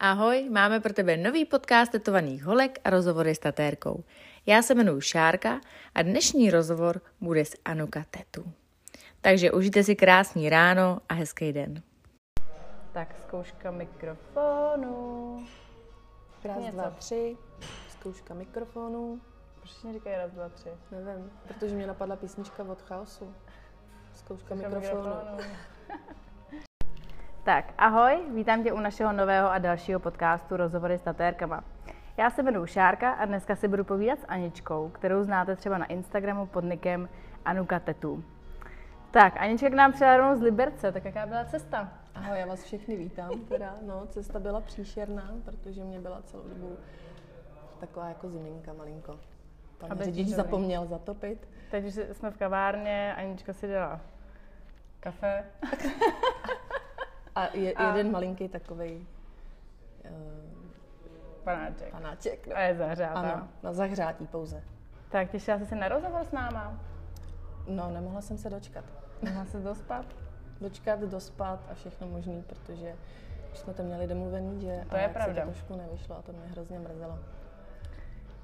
Ahoj, máme pro tebe nový podcast tetovaných holek a rozhovory s tatérkou. Já se jmenuji Šárka a dnešní rozhovor bude s Anuka Tetu. Takže užijte si krásný ráno a hezký den. Tak zkouška mikrofonu. Raz, dva, tři. Zkouška mikrofonu. Proč mi říkají raz, dva, tři? Nevím, protože mě napadla písnička od chaosu. Zkouška mikrofonu. mikrofonu. Tak, ahoj, vítám tě u našeho nového a dalšího podcastu Rozhovory s tatérkama. Já se jmenuji Šárka a dneska si budu povídat s Aničkou, kterou znáte třeba na Instagramu pod nikem Anuka Tetu. Tak, Anička k nám přijela rovnou z Liberce, tak jaká byla cesta? Ahoj, já vás všechny vítám. Teda, no, cesta byla příšerná, protože mě byla celou dobu taková jako ziminka malinko. Pan řidič zapomněl zatopit. Teď jsme v kavárně, Anička si dala kafe. A, je, a jeden malinký takový uh, panáček. panáček no. A je zahřátá. Ano, na zahřátí pouze. Tak těšila jsi se na rozhovor s náma? No, nemohla jsem se dočkat. Mohla se dospat? Dočkat, dospat a všechno možný, protože už jsme to měli domluvený, že to je pravda. to trošku nevyšlo a to mě hrozně mrzelo.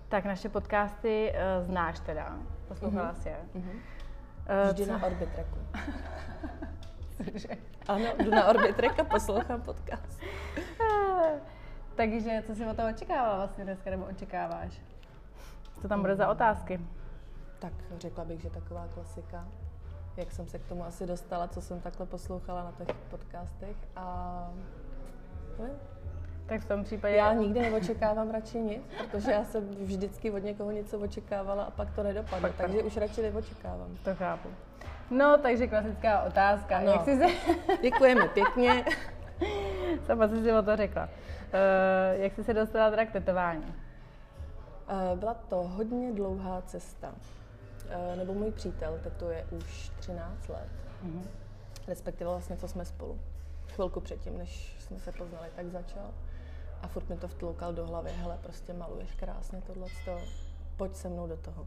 Tak naše podcasty uh, znáš teda, poslouchala mm-hmm. jsi je. Mm-hmm. Uh, Vždy co? na Orbitreku. Ano, jdu na Orbitrek a poslouchám podcast. Takže co jsi o toho očekávala vlastně dneska, nebo očekáváš? Co tam bude za otázky? Tak řekla bych, že taková klasika. Jak jsem se k tomu asi dostala, co jsem takhle poslouchala na těch podcastech a? Tak v tom případě... Já nikdy neočekávám radši nic, protože já jsem vždycky od někoho něco očekávala a pak to nedopadlo, pak takže už radši neočekávám. To chápu. No, takže klasická otázka. No. Jak jsi se... Děkujeme pěkně. Sama jsi si o to řekla. Uh, jak jsi se dostala teda k tetování? Uh, byla to hodně dlouhá cesta. Uh, nebo můj přítel tetuje už 13 let. Uh-huh. Respektive vlastně, co jsme spolu. Chvilku předtím, než jsme se poznali, tak začal. A furt mi to vtloukal do hlavy, hele, prostě maluješ krásně tohle, pojď se mnou do toho.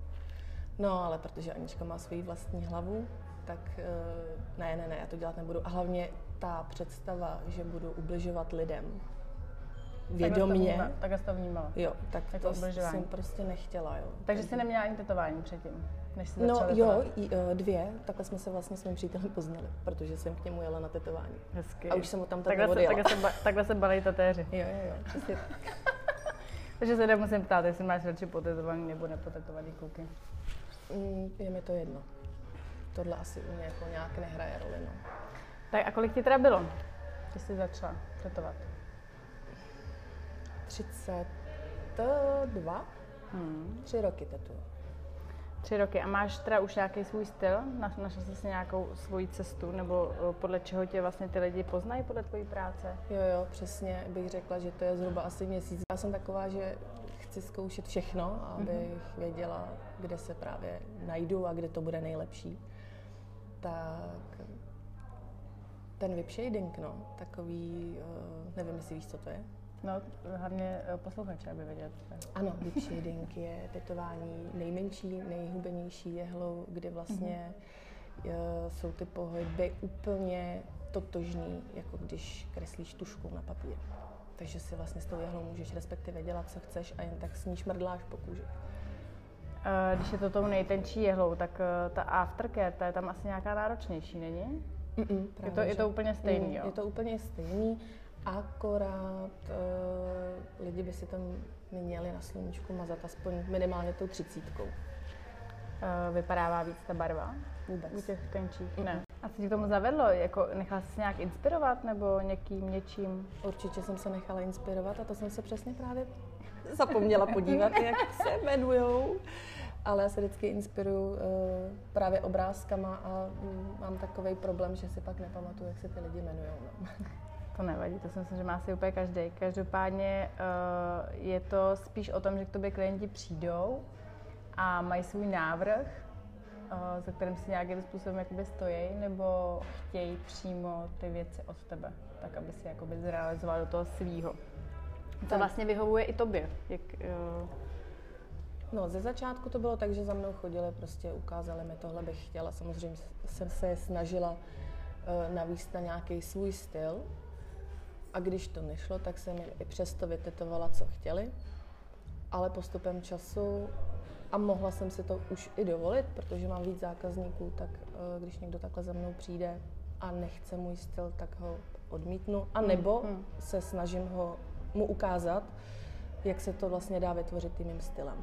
No, ale protože Anička má svoji vlastní hlavu, tak uh, ne, ne, ne, já to dělat nebudu. A hlavně ta představa, že budu ubližovat lidem vědomě. Takhle jsi to vnímala. Jo, tak jako to jsem prostě nechtěla, jo. Takže jsi neměla ani tetování předtím? Než jsi no jo, i, uh, dvě, takhle jsme se vlastně s mým přítelem poznali, protože jsem k němu jela na tetování. Hezky. A už jsem ho tam takhle se, takhle, se, ba, takhle se balí tatéři. Jo, jo, jo, přesně Takže se nemusím ptát, jestli máš radši potetovaný nebo nepotetovaný kluky. Mm, je mi to jedno tohle asi u mě jako nějak nehraje roli. No. Tak a kolik ti teda bylo, když jsi začala tetovat? 32. Hmm. Tři roky tetuju. Tři roky. A máš teda už nějaký svůj styl? Našla jsi si nějakou svoji cestu? Nebo eh, podle čeho tě vlastně ty lidi poznají podle tvojí práce? Jo, jo, přesně bych řekla, že to je zhruba asi měsíc. Já jsem taková, že chci zkoušet všechno, abych mm-hmm. věděla, kde se právě najdu a kde to bude nejlepší tak ten whip shading, no, takový, uh, nevím, jestli víš, co to je. No, hlavně eh, posluchače, aby věděl, co to je. Ano, whip shading je tetování nejmenší, nejhubenější jehlou, kdy vlastně mm-hmm. jsou ty pohyby úplně totožný, jako když kreslíš tuškou na papír. Takže si vlastně s tou jehlou můžeš respektive dělat, co chceš a jen tak s ní šmrdláš po kůži. Eh, když je to tou nejtenčí jehlou, tak eh, ta aftercare, ta je tam asi nějaká náročnější, není? Mm-mm, je, to, je to úplně stejný, jo? Je to úplně stejný, akorát uh, lidi by si tam měli na sluníčku mazat aspoň minimálně tou třicítkou. Uh, vypadává víc ta barva? Vůbec. U těch tenčích? Mm-mm. Ne. A co ti k tomu zavedlo? Jako, nechala jsi se nějak inspirovat nebo někým, něčím? Určitě jsem se nechala inspirovat a to jsem se přesně právě zapomněla podívat, jak se jmenujou. Ale já se vždycky inspiruju uh, právě obrázkama a um, mám takový problém, že si pak nepamatuju, jak se ty lidi jmenují. No. To nevadí, to si myslím, že má si úplně každý. Každopádně uh, je to spíš o tom, že k tobě klienti přijdou a mají svůj návrh, uh, za kterým si nějakým způsobem jakoby stojí, nebo chtějí přímo ty věci od tebe, tak aby si jakoby zrealizoval do toho svýho. To vlastně vyhovuje i tobě. Jak, uh... No, ze začátku to bylo tak, že za mnou chodili, prostě ukázali mi tohle bych chtěla. Samozřejmě jsem se snažila uh, navíst na nějaký svůj styl, A když to nešlo, tak jsem jim i přesto vytetovala, co chtěli. Ale postupem času, a mohla jsem si to už i dovolit, protože mám víc zákazníků, tak eh, když někdo takhle za mnou přijde a nechce můj styl, tak ho odmítnu. A nebo hmm. se snažím ho mu ukázat, jak se to vlastně dá vytvořit tím mým stylem.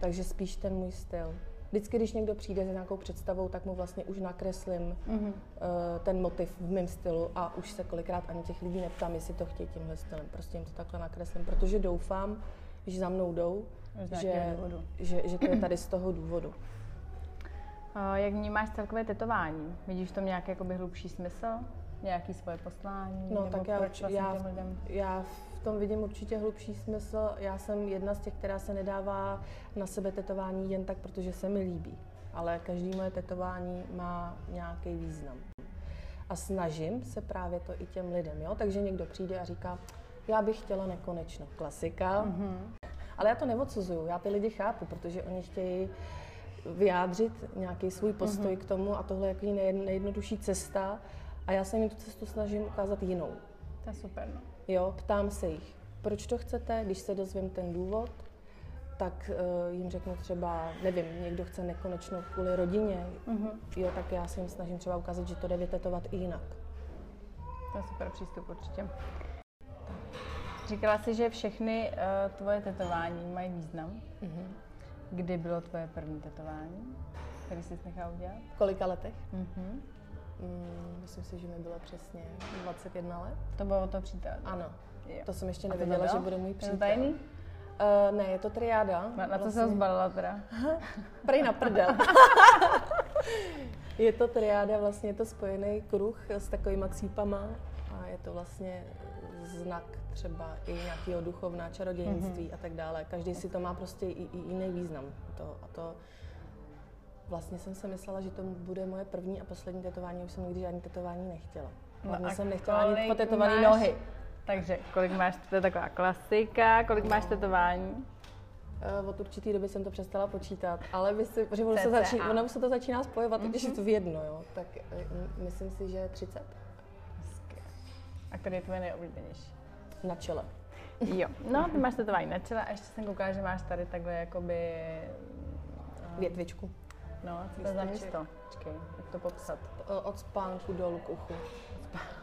Takže spíš ten můj styl. Vždycky, když někdo přijde s nějakou představou, tak mu vlastně už nakreslím mm-hmm. uh, ten motiv v mém stylu a už se kolikrát ani těch lidí neptám, jestli to chtějí tímhle stylem. Prostě jim to takhle nakreslím, protože doufám, že za mnou jdou, že, že, že to je tady z toho důvodu. Jak vnímáš celkové tetování? Vidíš v tom nějaký jakoby, hlubší smysl? Nějaký svoje poslání? No tak já, vlastně já, já v tom vidím určitě hlubší smysl. Já jsem jedna z těch, která se nedává na sebe tetování jen tak, protože se mi líbí. Ale každý moje tetování má nějaký význam. A snažím se právě to i těm lidem, jo? Takže někdo přijde a říká, já bych chtěla nekonečno. Klasika. Mm-hmm. Ale já to neodsuzuju, já ty lidi chápu, protože oni chtějí vyjádřit nějaký svůj postoj mm-hmm. k tomu a tohle je nejjednodušší cesta a já se jim tu cestu snažím ukázat jinou. To je super, no. Jo, ptám se jich, proč to chcete, když se dozvím ten důvod, tak uh, jim řeknu třeba, nevím, někdo chce nekonečno kvůli rodině, mm-hmm. jo, tak já se jim snažím třeba ukázat, že to jde vytetovat i jinak. To je super přístup určitě. Říkala jsi, že všechny uh, tvoje tetování mají význam. Mm-hmm. Kdy bylo tvoje první tetování, který jsi nechala udělat? V kolika letech? Mm-hmm. Mm, myslím si, že mi bylo přesně 21 let. To bylo to přítel? Ano. Jo. To jsem ještě nevěděla, že bude můj přítel. Tajný? Uh, ne, je to triáda. Na, na vlastně. co se vlastně- zbalila teda? Prej na prdel. je to triáda, vlastně je to spojený kruh s takovýma cípama a je to vlastně znak třeba i nějakého duchovná čarodějnictví mm-hmm. a tak dále. Každý si to má prostě i, i jiný význam. To, a to vlastně jsem si myslela, že to bude moje první a poslední tetování, už jsem nikdy žádný tetování nechtěla. No Hlavně no jsem nechtěla ani potetovaný máš, nohy. Takže kolik máš, to je taková klasika, kolik no. máš tetování? Uh, od určitý doby jsem to přestala počítat, ale myslím, že ono se, začí, ono se to začíná spojovat, mm-hmm. když je to v jedno, jo. Tak uh, myslím si, že 30. A který je tvoje nejoblíbenější? Na čele. Jo, no, ty máš tetování na čele a ještě jsem koukala, že máš tady takhle jakoby... Um, Větvičku. No, co to je za místo? Počkej, jak to popsat? Od spánku dolů k uchu.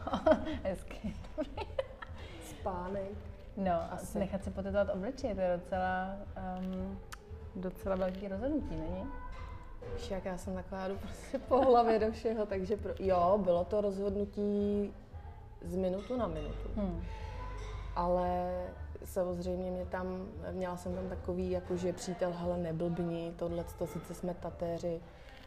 Hezky. Spánek. No, Asi. nechat se potetovat obličeje, to je docela, um, docela velký rozhodnutí, není? Však já jsem taková, jdu prostě po hlavě do všeho, takže pro, jo, bylo to rozhodnutí z minutu na minutu. Hmm. Ale samozřejmě mě tam, měla jsem tam takový, jakože přítel, hele, neblbni, tohle, to sice jsme tatéři,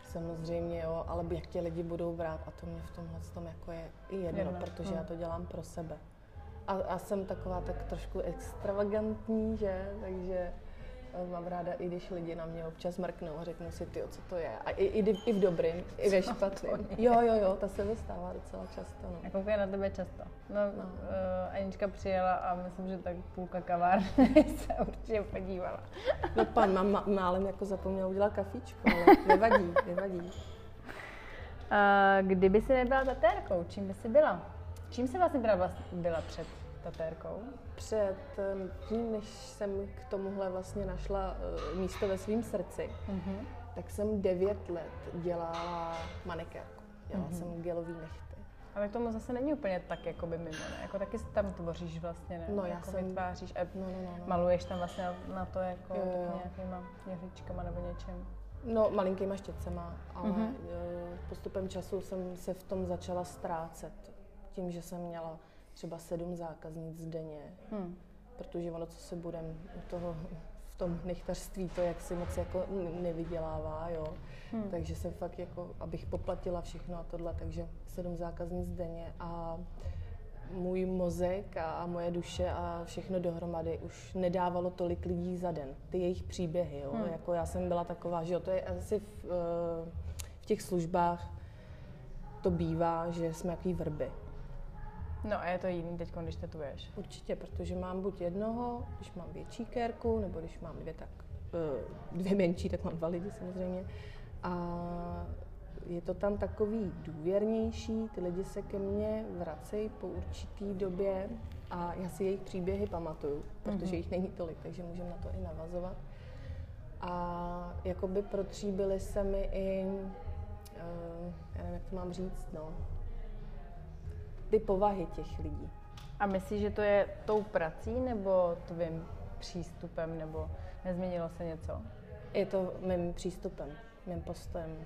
samozřejmě, jo, ale jak tě lidi budou brát a to mě v tomhle tom jako je i jedno, jedno. protože hmm. já to dělám pro sebe. A, a jsem taková tak trošku extravagantní, že, takže mám ráda, i když lidi na mě občas mrknou a řeknou si, ty, co to je. A i, i, i v dobrým, i ve špatným. Jo, jo, jo, to se mi stává docela často. No. Já koukám na tebe často. No, no. Uh, Anička přijela a myslím, že tak půlka kavárny se určitě podívala. No pan, mám málem jako zapomněl udělat kafíčko, ale nevadí, nevadí. Uh, kdyby si nebyla tatérkou, čím by si byla? Čím jsi vlastně teda byla před tatérkou? Před tím, než jsem k tomuhle vlastně našla uh, místo ve svém srdci, mm-hmm. tak jsem devět let dělala manikérku. Dělala mm-hmm. jsem gelový nechty. Ale k tomu zase není úplně tak jako by mimo, ne? Jako taky si tam tvoříš vlastně, ne? No, já jako jsem... vytváříš a no, no, no, no. maluješ tam vlastně na to jako jo, jo. nějakýma měříčkama nebo něčem. No, malinkýma štětcema, ale mm-hmm. postupem času jsem se v tom začala ztrácet. Tím, že jsem měla třeba sedm zákaznic denně, hmm. protože ono, co se budem toho v tom nechtařství, to jak si moc jako nevydělává, jo. Hmm. Takže jsem fakt jako, abych poplatila všechno a tohle, takže sedm zákaznic denně a můj mozek a, a moje duše a všechno dohromady už nedávalo tolik lidí za den. Ty jejich příběhy, jo. Hmm. Jako já jsem byla taková, že jo, to je asi v, eh, v těch službách to bývá, že jsme jaký vrby. No a je to jiný teď, když tetuješ? Určitě, protože mám buď jednoho, když mám větší kérku, nebo když mám dvě, tak eh, dvě menší, tak mám dva lidi samozřejmě. A je to tam takový důvěrnější, ty lidi se ke mně vracejí po určitý době a já si jejich příběhy pamatuju, protože mm-hmm. jich není tolik, takže můžeme na to i navazovat. A jakoby protříbily se mi i, uh, já nevím, jak to mám říct, no, ty povahy těch lidí. A myslíš, že to je tou prací nebo tvým přístupem, nebo nezměnilo se něco? Je to mým přístupem, mým postojem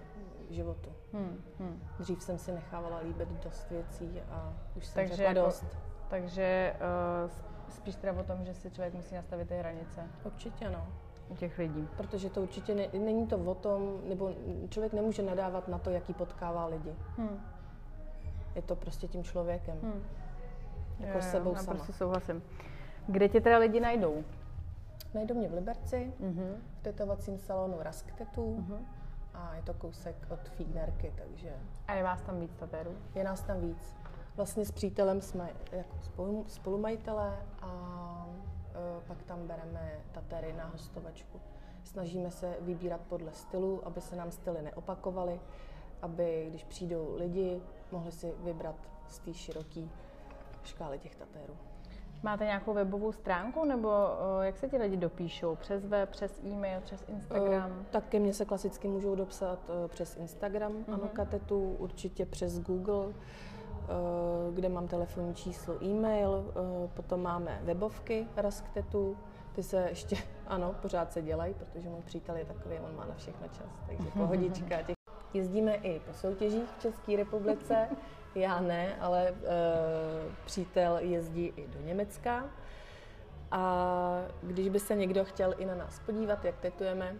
k životu. Hmm, hmm. Dřív jsem si nechávala líbit dost věcí a už jsem takže řekla jako, dost. Takže uh, spíš teda o tom, že si člověk musí nastavit ty hranice. Určitě no. U těch lidí. Protože to určitě ne, není to o tom, nebo člověk nemůže nadávat na to, jaký potkává lidi. Hmm. Je to prostě tím člověkem. Hmm. Jako jo, sebou sama. Prostě souhlasím. Kde tě teda lidi najdou? Najdou mě v Liberci, uh-huh. v tetovacím salonu Rasktetu uh-huh. a je to kousek od Fignerky, takže... A je vás tam víc tatérů? Je nás tam víc. Vlastně s přítelem jsme jako spolu, spolumajitelé a e, pak tam bereme tatéry na hostovačku. Snažíme se vybírat podle stylu, aby se nám styly neopakovaly, aby když přijdou lidi, mohli si vybrat z té široké škály těch tatérů. Máte nějakou webovou stránku, nebo uh, jak se ti lidi dopíšou? Přes web, přes e-mail, přes Instagram? Uh, tak ke mně se klasicky můžou dopsat uh, přes Instagram, uh-huh. ano, katetu, určitě přes Google, kde mám telefonní číslo, e-mail, potom máme webovky Rasktetu, ty se ještě, ano, pořád se dělají, protože můj přítel je takový, on má na všechno čas, takže pohodička. Těch... Jezdíme i po soutěžích v České republice, já ne, ale e, přítel jezdí i do Německa. A když by se někdo chtěl i na nás podívat, jak tetujeme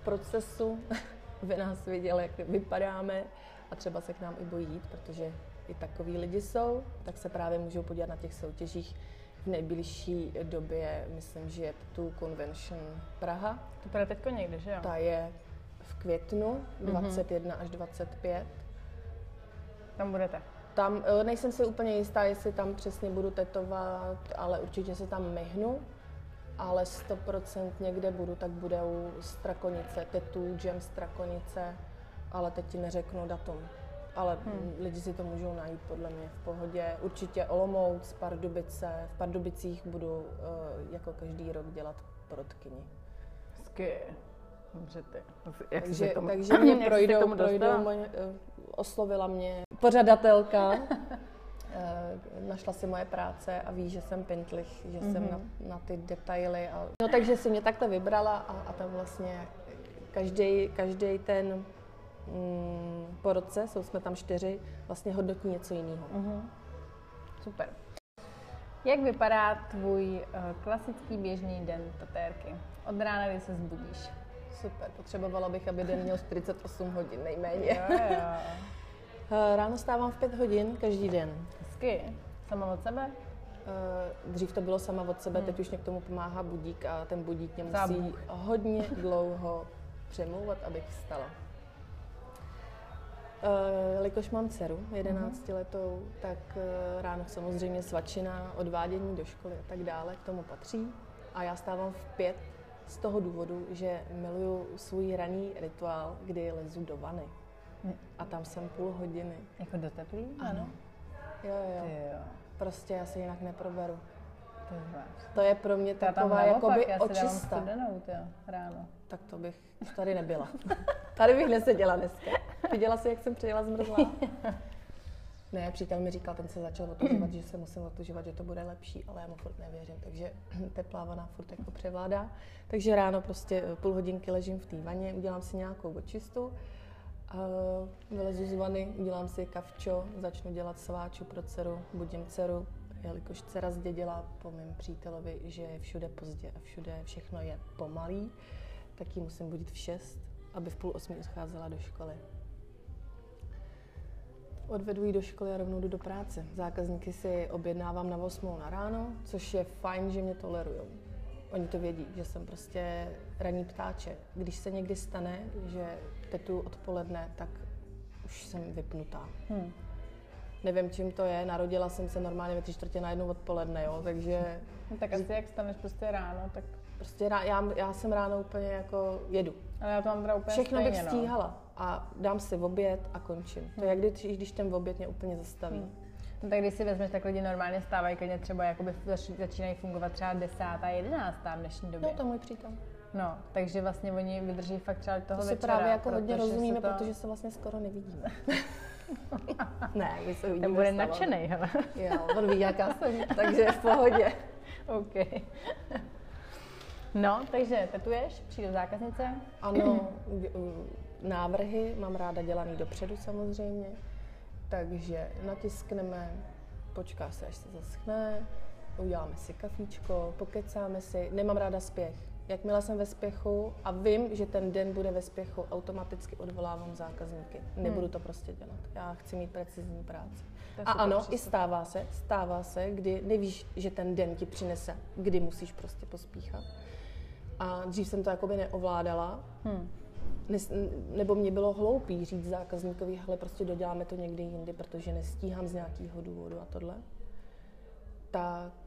v procesu, by nás viděl, jak vypadáme a třeba se k nám i bojí jít, protože i takový lidi jsou, tak se právě můžou podívat na těch soutěžích v nejbližší době, myslím, že je tu Convention Praha. To bude teďko někdy, že jo? Ta je v květnu 21 mm-hmm. až 25 tam budete? Tam eh, nejsem si úplně jistá, jestli tam přesně budu tetovat, ale určitě se tam myhnu. Ale 100% někde budu, tak bude u Strakonice, tetu, jam Strakonice, ale teď ti neřeknu datum. Ale hmm. lidi si to můžou najít podle mě v pohodě. Určitě Olomouc, Pardubice. V Pardubicích budu uh, jako každý rok dělat porotkyni. Hezky. Dobře, ty. Jak takže, tomu, takže mě projdou, projdou moje, uh, oslovila mě pořadatelka, eh, našla si moje práce a ví, že jsem pintlich, že mm-hmm. jsem na, na ty detaily. A... No takže si mě takhle vybrala a, a tam vlastně každý, každý ten mm, po roce, jsou jsme tam čtyři, vlastně hodnotí něco jiného. Mm-hmm. Super. Jak vypadá tvůj uh, klasický běžný den tatérky? Od rána, kdy se zbudíš? Super, potřebovala bych, aby den měl 48 hodin nejméně. Jo, jo. Eh, ráno stávám v 5 hodin každý den. Hezky. Sama od sebe? Uh, dřív to bylo sama od sebe, hmm. teď už mě k tomu pomáhá budík a ten budík mě musí Zábuk. hodně dlouho přemlouvat, abych vstala. Uh, jelikož mám dceru, 11 hmm. letou, tak uh, ráno samozřejmě svačina, odvádění do školy a tak dále k tomu patří. A já stávám v pět z toho důvodu, že miluju svůj raný rituál, kdy lezu do vany. A tam jsem půl hodiny. Jako do teplý? Ano. Jo, jo. Ty jo. Prostě já se jinak neproberu. To je, to je pro mě taková jakoby já očista. Studenou, tyjo, ráno. Tak to bych tady nebyla. tady bych neseděla dneska. Viděla jsi, jak jsem přijela zmrzlá? Ne, přítel mi říkal, ten se začal otužovat, že se musím otužovat, že to bude lepší, ale já mu furt nevěřím, takže teplá vana furt jako převládá. Takže ráno prostě půl hodinky ležím v té vaně, udělám si nějakou očistu, Uh, vylezu z vany, udělám si kavčo, začnu dělat sváču pro dceru, budím dceru, jelikož dcera zdědila po mém přítelovi, že je všude pozdě a všude všechno je pomalý, tak ji musím budit v šest, aby v půl osmi odcházela do školy. Odvedu ji do školy a rovnou jdu do práce. Zákazníky si objednávám na 8 na ráno, což je fajn, že mě tolerujou. Oni to vědí, že jsem prostě raní ptáče. Když se někdy stane, že tetu odpoledne, tak už jsem vypnutá. Hmm. Nevím, čím to je. Narodila jsem se normálně ve tři čtvrtě na jednu odpoledne, jo, takže... No, tak asi jak staneš prostě ráno, tak... Prostě rá, já, já jsem ráno úplně jako jedu. Ale já to mám teda úplně Všechno stejně, bych no. stíhala a dám si oběd a končím. To je jak když, když ten oběd mě úplně zastaví. Hmm. No tak když si vezmeš, tak lidi normálně stávají, klidně třeba jakoby zač- začínají fungovat třeba desátá, jedenáctá v dnešní době. No, to můj přítel. No, takže vlastně oni vydrží fakt třeba toho To si večera. právě jako hodně rozumíme, to... protože se vlastně skoro nevidíme. ne, my se uvidíme Ten bude nadšený, hele. Jo, on ví, jaká jsem, takže je v pohodě. OK. No, takže tetuješ, přijde zákaznice. Ano, návrhy mám ráda dělaný dopředu samozřejmě, takže natiskneme, počká se, až se zaschne, uděláme si kafíčko, pokecáme si, nemám ráda spěch. Jakmile jsem ve spěchu a vím, že ten den bude ve spěchu, automaticky odvolávám zákazníky. Nebudu to prostě dělat. Já chci mít precizní práci. A ano, i stává se, stává se, kdy nevíš, že ten den ti přinese, kdy musíš prostě pospíchat. A dřív jsem to jakoby neovládala, Hm. Nes, nebo mě bylo hloupý říct zákazníkovi, ale prostě doděláme to někdy jindy, protože nestíhám z nějakého důvodu a tohle. Tak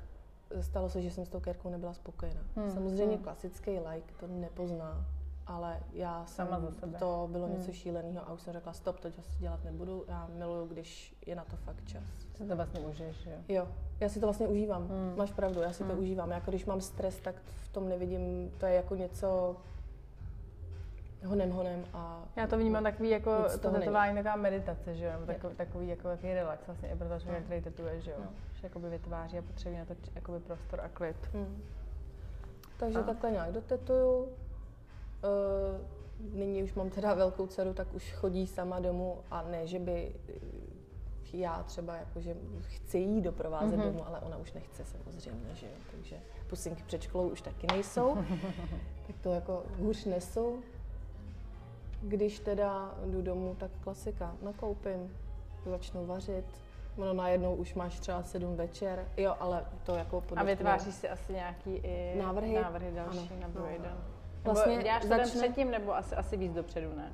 stalo se, že jsem s tou kérkou nebyla spokojená. Hmm, Samozřejmě hmm. klasický like to nepozná, ale já jsem, Sama za sebe. to bylo Hmm. něco šíleného a už jsem řekla, stop, to asi dělat nebudu, já miluju, když je na to fakt čas. Si to vlastně užiješ, jo? Jo, já si to vlastně užívám. Hmm. Máš pravdu, já si to Hmm. užívám. Jako když mám stres, tak v tom nevidím, to je jako něco honem honem a... Já to vnímám takový jako to tetování, taková meditace, že jo? Takový, takový jako takový relax vlastně i pro toho člověka, No. který tetuje, že jo? No. Že jakoby vytváří a potřebuje na to jakoby prostor a klid. Hmm. Takže A? takhle nějak dotetuju. Uh, nyní už mám teda velkou dceru, tak už chodí sama domů a ne, že by eh, já třeba jakože chci jí doprovázet Mhm. domů, ale ona už nechce samozřejmě, že jo. Takže pusinky před školou už taky nejsou. tak to jako hůř nesu. Když teda jdu domů, tak klasika, nakoupím, začnu vařit. Ono najednou už máš třeba sedm večer, jo, ale to jako A podotknu. vytváříš si asi nějaký i Návrhy? návrhy další Ano. na druhý No. den. Vlastně děláš to den začne- předtím, nebo asi, asi víc dopředu, ne?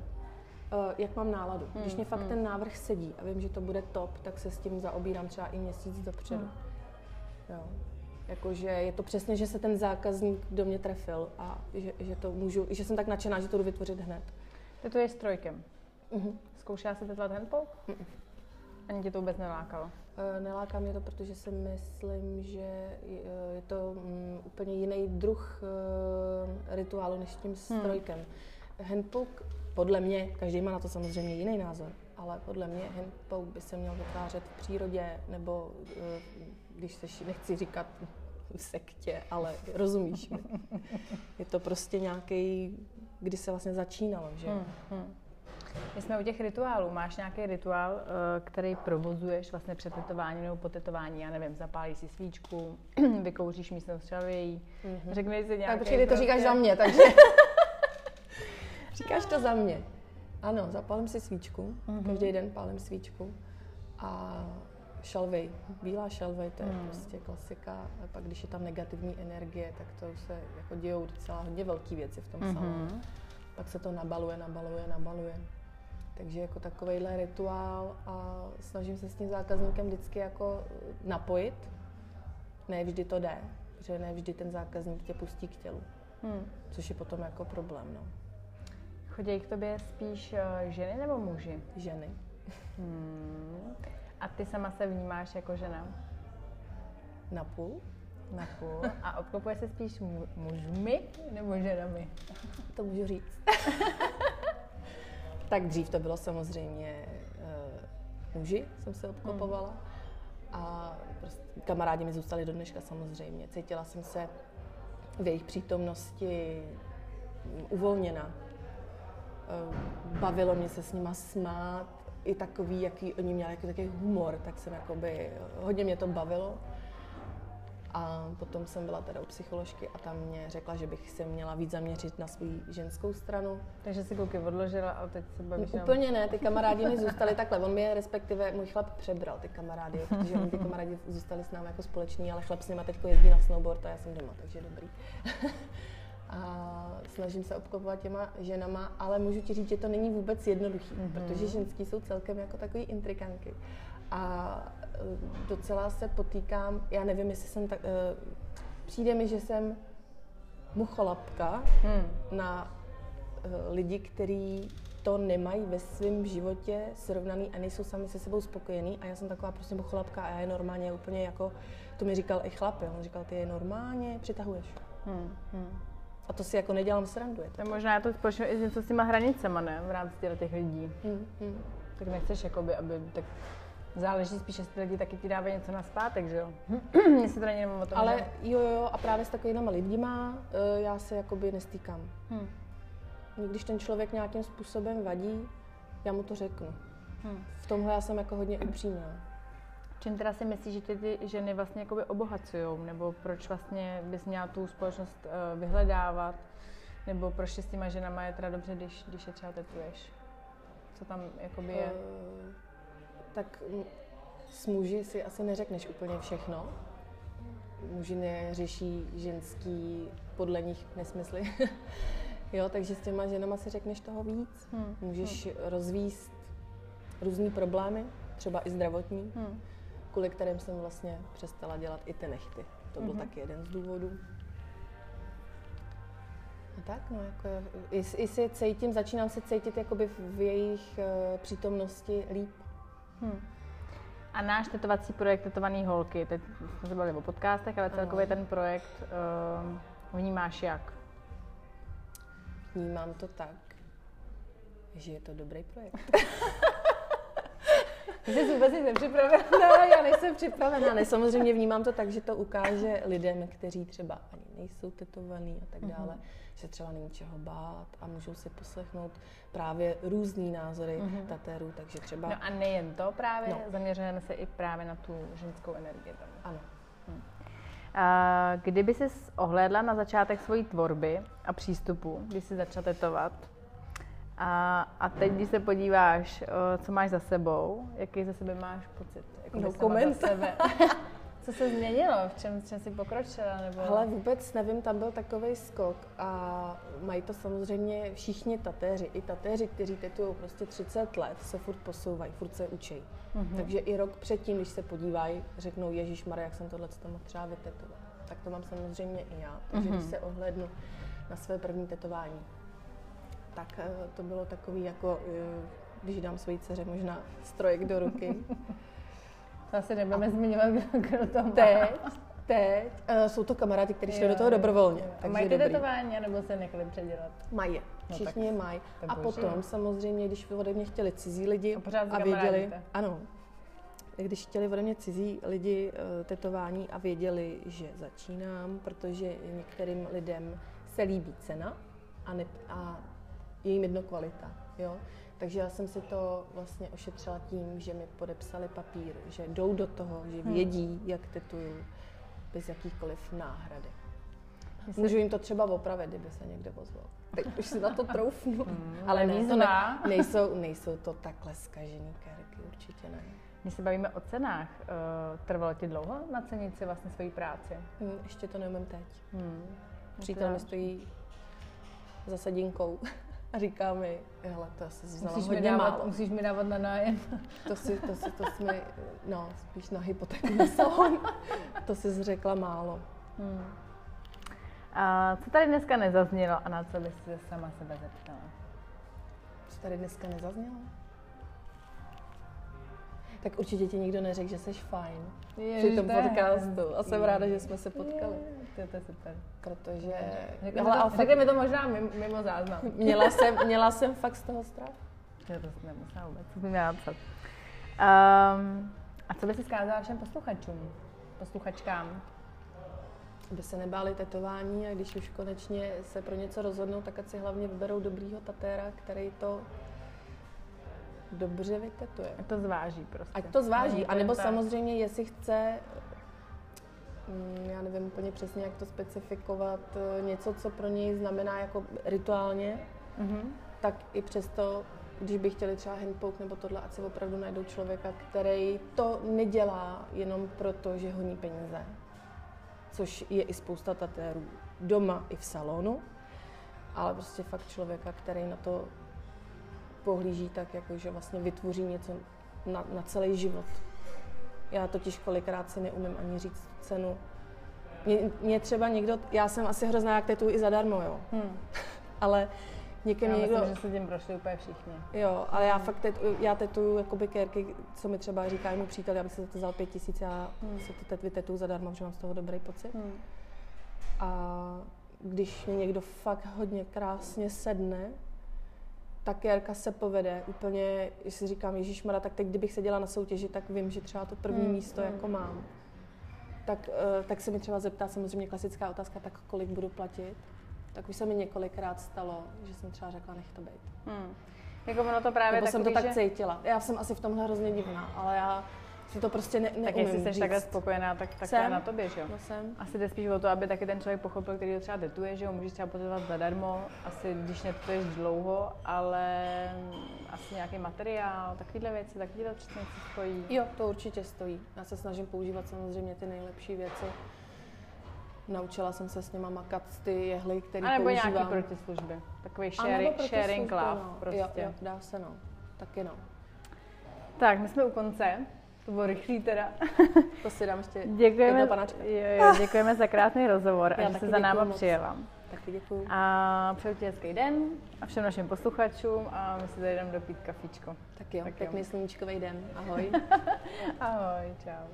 Uh, jak mám náladu. Hmm, Když mě fakt hmm. ten návrh sedí a vím, že to bude top, tak se s tím zaobírám třeba i měsíc dopředu. Hmm. Jo. Jakože je to přesně, že se ten zákazník do mě trefil a že, že to můžu, že jsem tak nadšená, že to jdu vytvořit hned. Tetuješ s trojkem. Mhm. Zkoušela jsi tetovat handpoke? Mm-mm. Ani tě to vůbec nelákalo. Uh, neláká mě to, protože si myslím, že je, je to mm, úplně jiný druh uh, rituálu než tím s Hmm. podle mě, každý má na to samozřejmě jiný názor, ale podle mě handpoke by se měl vytvářet v přírodě, nebo uh, když seš, nechci říkat v sektě, ale rozumíš mi. Je to prostě nějaký, kdy se vlastně začínalo, že? Hmm. Hmm. My jsme u těch rituálů. Máš nějaký rituál, eh, který provozuješ vlastně před tetováním nebo po tetování? Já nevím, zapálíš si svíčku, vykouříš místnost šalvějí, Mhm. řekneš si nějaký... Tak počkej, ty to říkáš za mě, takže... říkáš to za mě. Ano, zapálím si svíčku, Mhm. každý den pálím svíčku a šalvej, bílá šalvej, to je Mhm. prostě klasika. A pak, když je tam negativní energie, tak to se jako dějou docela hodně velké věci v tom Mhm. salonu. Pak se to nabaluje, nabaluje, nabaluje. Takže jako takovejhle rituál a snažím se s tím zákazníkem vždycky jako napojit. Ne vždy to jde, protože ne vždy ten zákazník tě pustí k tělu, Hmm. což je potom jako problém, no. Chodí k tobě spíš eh, ženy nebo muži? Ženy. Hmm. A ty sama se vnímáš jako žena? Napůl. Na půl. A obklopuje se spíš mu- mužmi nebo ženami? To můžu říct. tak dřív to bylo samozřejmě uh, muži, jsem se obklopovala. A prostě kamarádi mi zůstali do dneška samozřejmě. Cítila jsem se v jejich přítomnosti mm, uvolněna. Eh, Bavilo mě se s nima smát, i takový, jaký oni měli, jaký takový humor, tak jsem jakoby, hodně mě to bavilo. A potom jsem byla teda u psycholožky a tam mě řekla, že bych se měla víc zaměřit na svou ženskou stranu. Takže si kluky odložila a teď se bavíš jenom- Úplně ne, ty kamarádi mi zůstali takhle. On mě respektive, můj chlap přebral ty kamarády, protože oni ty kamarádi zůstali s námi jako společní, ale chlap s nima teď jezdí na snowboard a já jsem doma, takže dobrý. A snažím se obklopovat těma ženama, ale můžu ti říct, že to není vůbec jednoduchý, Mhm. protože ženský jsou celkem jako takový intrikanky. A eh, docela se potýkám, já nevím, jestli jsem tak, eh, přijde mi, že jsem mucholapka hmm. na lidi, kteří to nemají ve svém životě srovnaný a nejsou sami se sebou spokojení a já jsem taková prostě mucholapka a já je normálně úplně jako, to mi říkal i chlap, on říkal, ty je normálně přitahuješ. Hmm. Hmm. A to si jako nedělám srandu. Je to možná to společně i něco s těma hranicema, ne? V rámci těch lidí. Hmm. Hmm. Tak nechceš, jakoby, aby tak Záleží spíš, jestli lidi taky ti dávají něco na zpátek, že jo? Jestli to není o tom, Ale jo, jo, a právě s takovými lidma eh, já se jakoby nestýkám. Hmm. Když ten člověk nějakým způsobem vadí, já mu to řeknu. Hmm. V tomhle já jsem jako hodně upřímná. Čím teda si myslíš, že tě ty ženy vlastně jakoby obohacují? Nebo proč vlastně bys měla tu společnost uh, vyhledávat? Nebo proč s těma ženama je teda dobře, když, když je třeba tetuješ? Co tam jakoby je? Uh, tak s muži si asi neřekneš úplně všechno. Muži neřeší ženský podle nich nesmysly. jo, takže s těma ženama si řekneš toho víc. Hmm. Můžeš hmm. rozvíst různé problémy, třeba i zdravotní. Hmm kvůli kterým jsem vlastně přestala dělat i ty nechty. To byl mm-hmm. taky jeden z důvodů. A tak, no, jako, i, i si cítím, začínám se cítit jakoby v jejich uh, přítomnosti líp. Hmm. A náš tetovací projekt Tetovaný holky, teď jsme se bavili o podcastech, ale celkově ten projekt uh, vnímáš jak? Vnímám to tak, že je to dobrý projekt. Ty jsi vůbec nejsem připravená. Ne, já nejsem připravená. Ne, samozřejmě vnímám to tak, že to ukáže lidem, kteří třeba ani nejsou tetovaní a tak dále, mm-hmm. že třeba není čeho bát a můžou si poslechnout právě různý názory mm-hmm. tatérů, takže třeba... No a nejen to právě, no. zaměřujeme se i právě na tu ženskou energii tam. Ano. Hm. A kdyby jsi ohlédla na začátek svojí tvorby a přístupu, když jsi začala tetovat, a, a teď, když se podíváš, co máš za sebou, jaký za sebe máš pocit? Jako no koment. Sebe. Co se změnilo? V čem, v čem jsi pokročila? Nebo... Ale vůbec nevím, tam byl takový skok a mají to samozřejmě všichni tatéři. I tatéři, kteří tetují prostě 30 let, se furt posouvají, furt se učí. Mm-hmm. Takže i rok předtím, když se podívají, řeknou, Ježíš Maria, jak jsem tohle mohl třeba vytetovat. Tak to mám samozřejmě i já. Takže mm-hmm. když se ohlednu na své první tetování, tak eh, to bylo takový jako, eh, když dám své dceře možná strojek do ruky. to asi nebudeme a... zmiňovat, kdo to má. Teď, teď. Uh, jsou to kamarádi, kteří šli do toho dobrovolně. A mají ty tetování, nebo se nechali předělat? Mají No, Všichni je mají. A potom je. samozřejmě, když ode mě chtěli cizí lidi a, a věděli, ano, když chtěli ode mě cizí lidi tetování a věděli, že začínám, protože některým lidem se líbí cena a, ne, a je jim jedno kvalita. Jo? Takže já jsem si to vlastně ošetřila tím, že mi podepsali papír, že jdou do toho, že hmm. vědí, jak tetuju, bez jakýchkoliv náhrady. Myslím... Můžu jim to třeba opravit, kdyby se někde ozval. Teď už si na to troufnu. Hmm, ale ne, to ne, nejsou, nejsou to takhle skažený kerky, určitě ne. My se bavíme o cenách. Uh, trvalo ti dlouho nacenit si vlastně svoji práci? Hmm, ještě to neumím teď. Hmm. Přítel mi stojí za sedinkou a říká mi, hele, to asi znala musíš hodně dávat, málo. Musíš mi dávat na nájem. To si, to si, to jsme, no, spíš na hypotéku salon. to si řekla málo. Hmm. A co tady dneska nezaznělo a na co bys se sama sebe zeptala? Co tady dneska nezaznělo? Tak určitě ti nikdo neřekl, že jsi fajn je, při tom podcastu. A jsem ráda, že jsme se potkali. Je, to je super. Protože... Řekli, mi, to, fakt, mi to možná mimo, záznam. Měla jsem, měla jsem fakt z toho strach. Já to nemusela vůbec, to měla napsat. Um, a co by si zkázala všem posluchačům, posluchačkám? Aby se nebáli tetování a když už konečně se pro něco rozhodnou, tak ať si hlavně vyberou dobrýho tatéra, který to dobře vytetuje. Ať to zváží prostě. Ať to zváží, a nebo samozřejmě, jestli chce, mm, já nevím úplně přesně, jak to specifikovat, eh, něco, co pro něj znamená jako rituálně, mm-hmm. tak i přesto, když by chtěli třeba handpoke nebo tohle, ať si opravdu najdou člověka, který to nedělá jenom proto, že honí peníze, což je i spousta tatérů doma i v salonu, ale prostě fakt člověka, který na to pohlíží tak, jako že vlastně vytvoří něco na, na celý život. Já totiž kolikrát si neumím ani říct cenu. Mě, mě třeba někdo, já jsem asi hrozná, jak tetuju i zadarmo, jo. Hmm. ale někým já někdo... myslím, že se tím prošli úplně všichni. Jo, ale já fakt tetuju, já tetuju jakoby kérky, co mi třeba říká můj přítel, já bych si za to vzal pět tisíc, já hmm. se to tet, vytetuju zadarmo, protože mám z toho dobrý pocit. Hmm. A když mě někdo fakt hodně krásně sedne, ta kérka se povede úplně, jestli říkám Ježíš Mara, tak teď kdybych seděla na soutěži, tak vím, že třeba to první hmm. místo hmm. jako mám. Tak, uh, tak se mi třeba zeptá samozřejmě klasická otázka, tak kolik budu platit. Tak už se mi několikrát stalo, že jsem třeba řekla, nech to být. Hmm. Jako ono to právě Nebo takový, jsem to tak cítila. Já jsem asi v tomhle hrozně divná, ale já si to prostě ne, neumím Tak jestli jsi říct. takhle spokojená, tak, tak jsem. to je na tobě, že jo? No jsem. Asi jde spíš o to, aby taky ten člověk pochopil, který ho třeba detuje, že ho můžeš třeba potřebovat zadarmo, asi když netetuješ dlouho, ale asi nějaký materiál, takovéhle věci, takovéhle přesně něco stojí. Jo, to určitě stojí. Já se snažím používat samozřejmě ty nejlepší věci. Naučila jsem se s nima makat ty jehly, které A nebo používám. nějaký protislužby. Takový sharing, sharing love no. prostě. Jo, jo, dá se no. Taky no. Tak, my jsme u konce. To bylo rychlý teda. To si dám ještě Děkujeme, jo, jo, děkujeme za krásný rozhovor a Já že taky jsi za náma moc. přijela. Taky děkuju. A přeju ti hezký den a všem našim posluchačům a my si tady jdeme dopít kafičko. Tak jo, Tak tak jo. pěkný sluníčkový den. Ahoj. Ahoj, čau.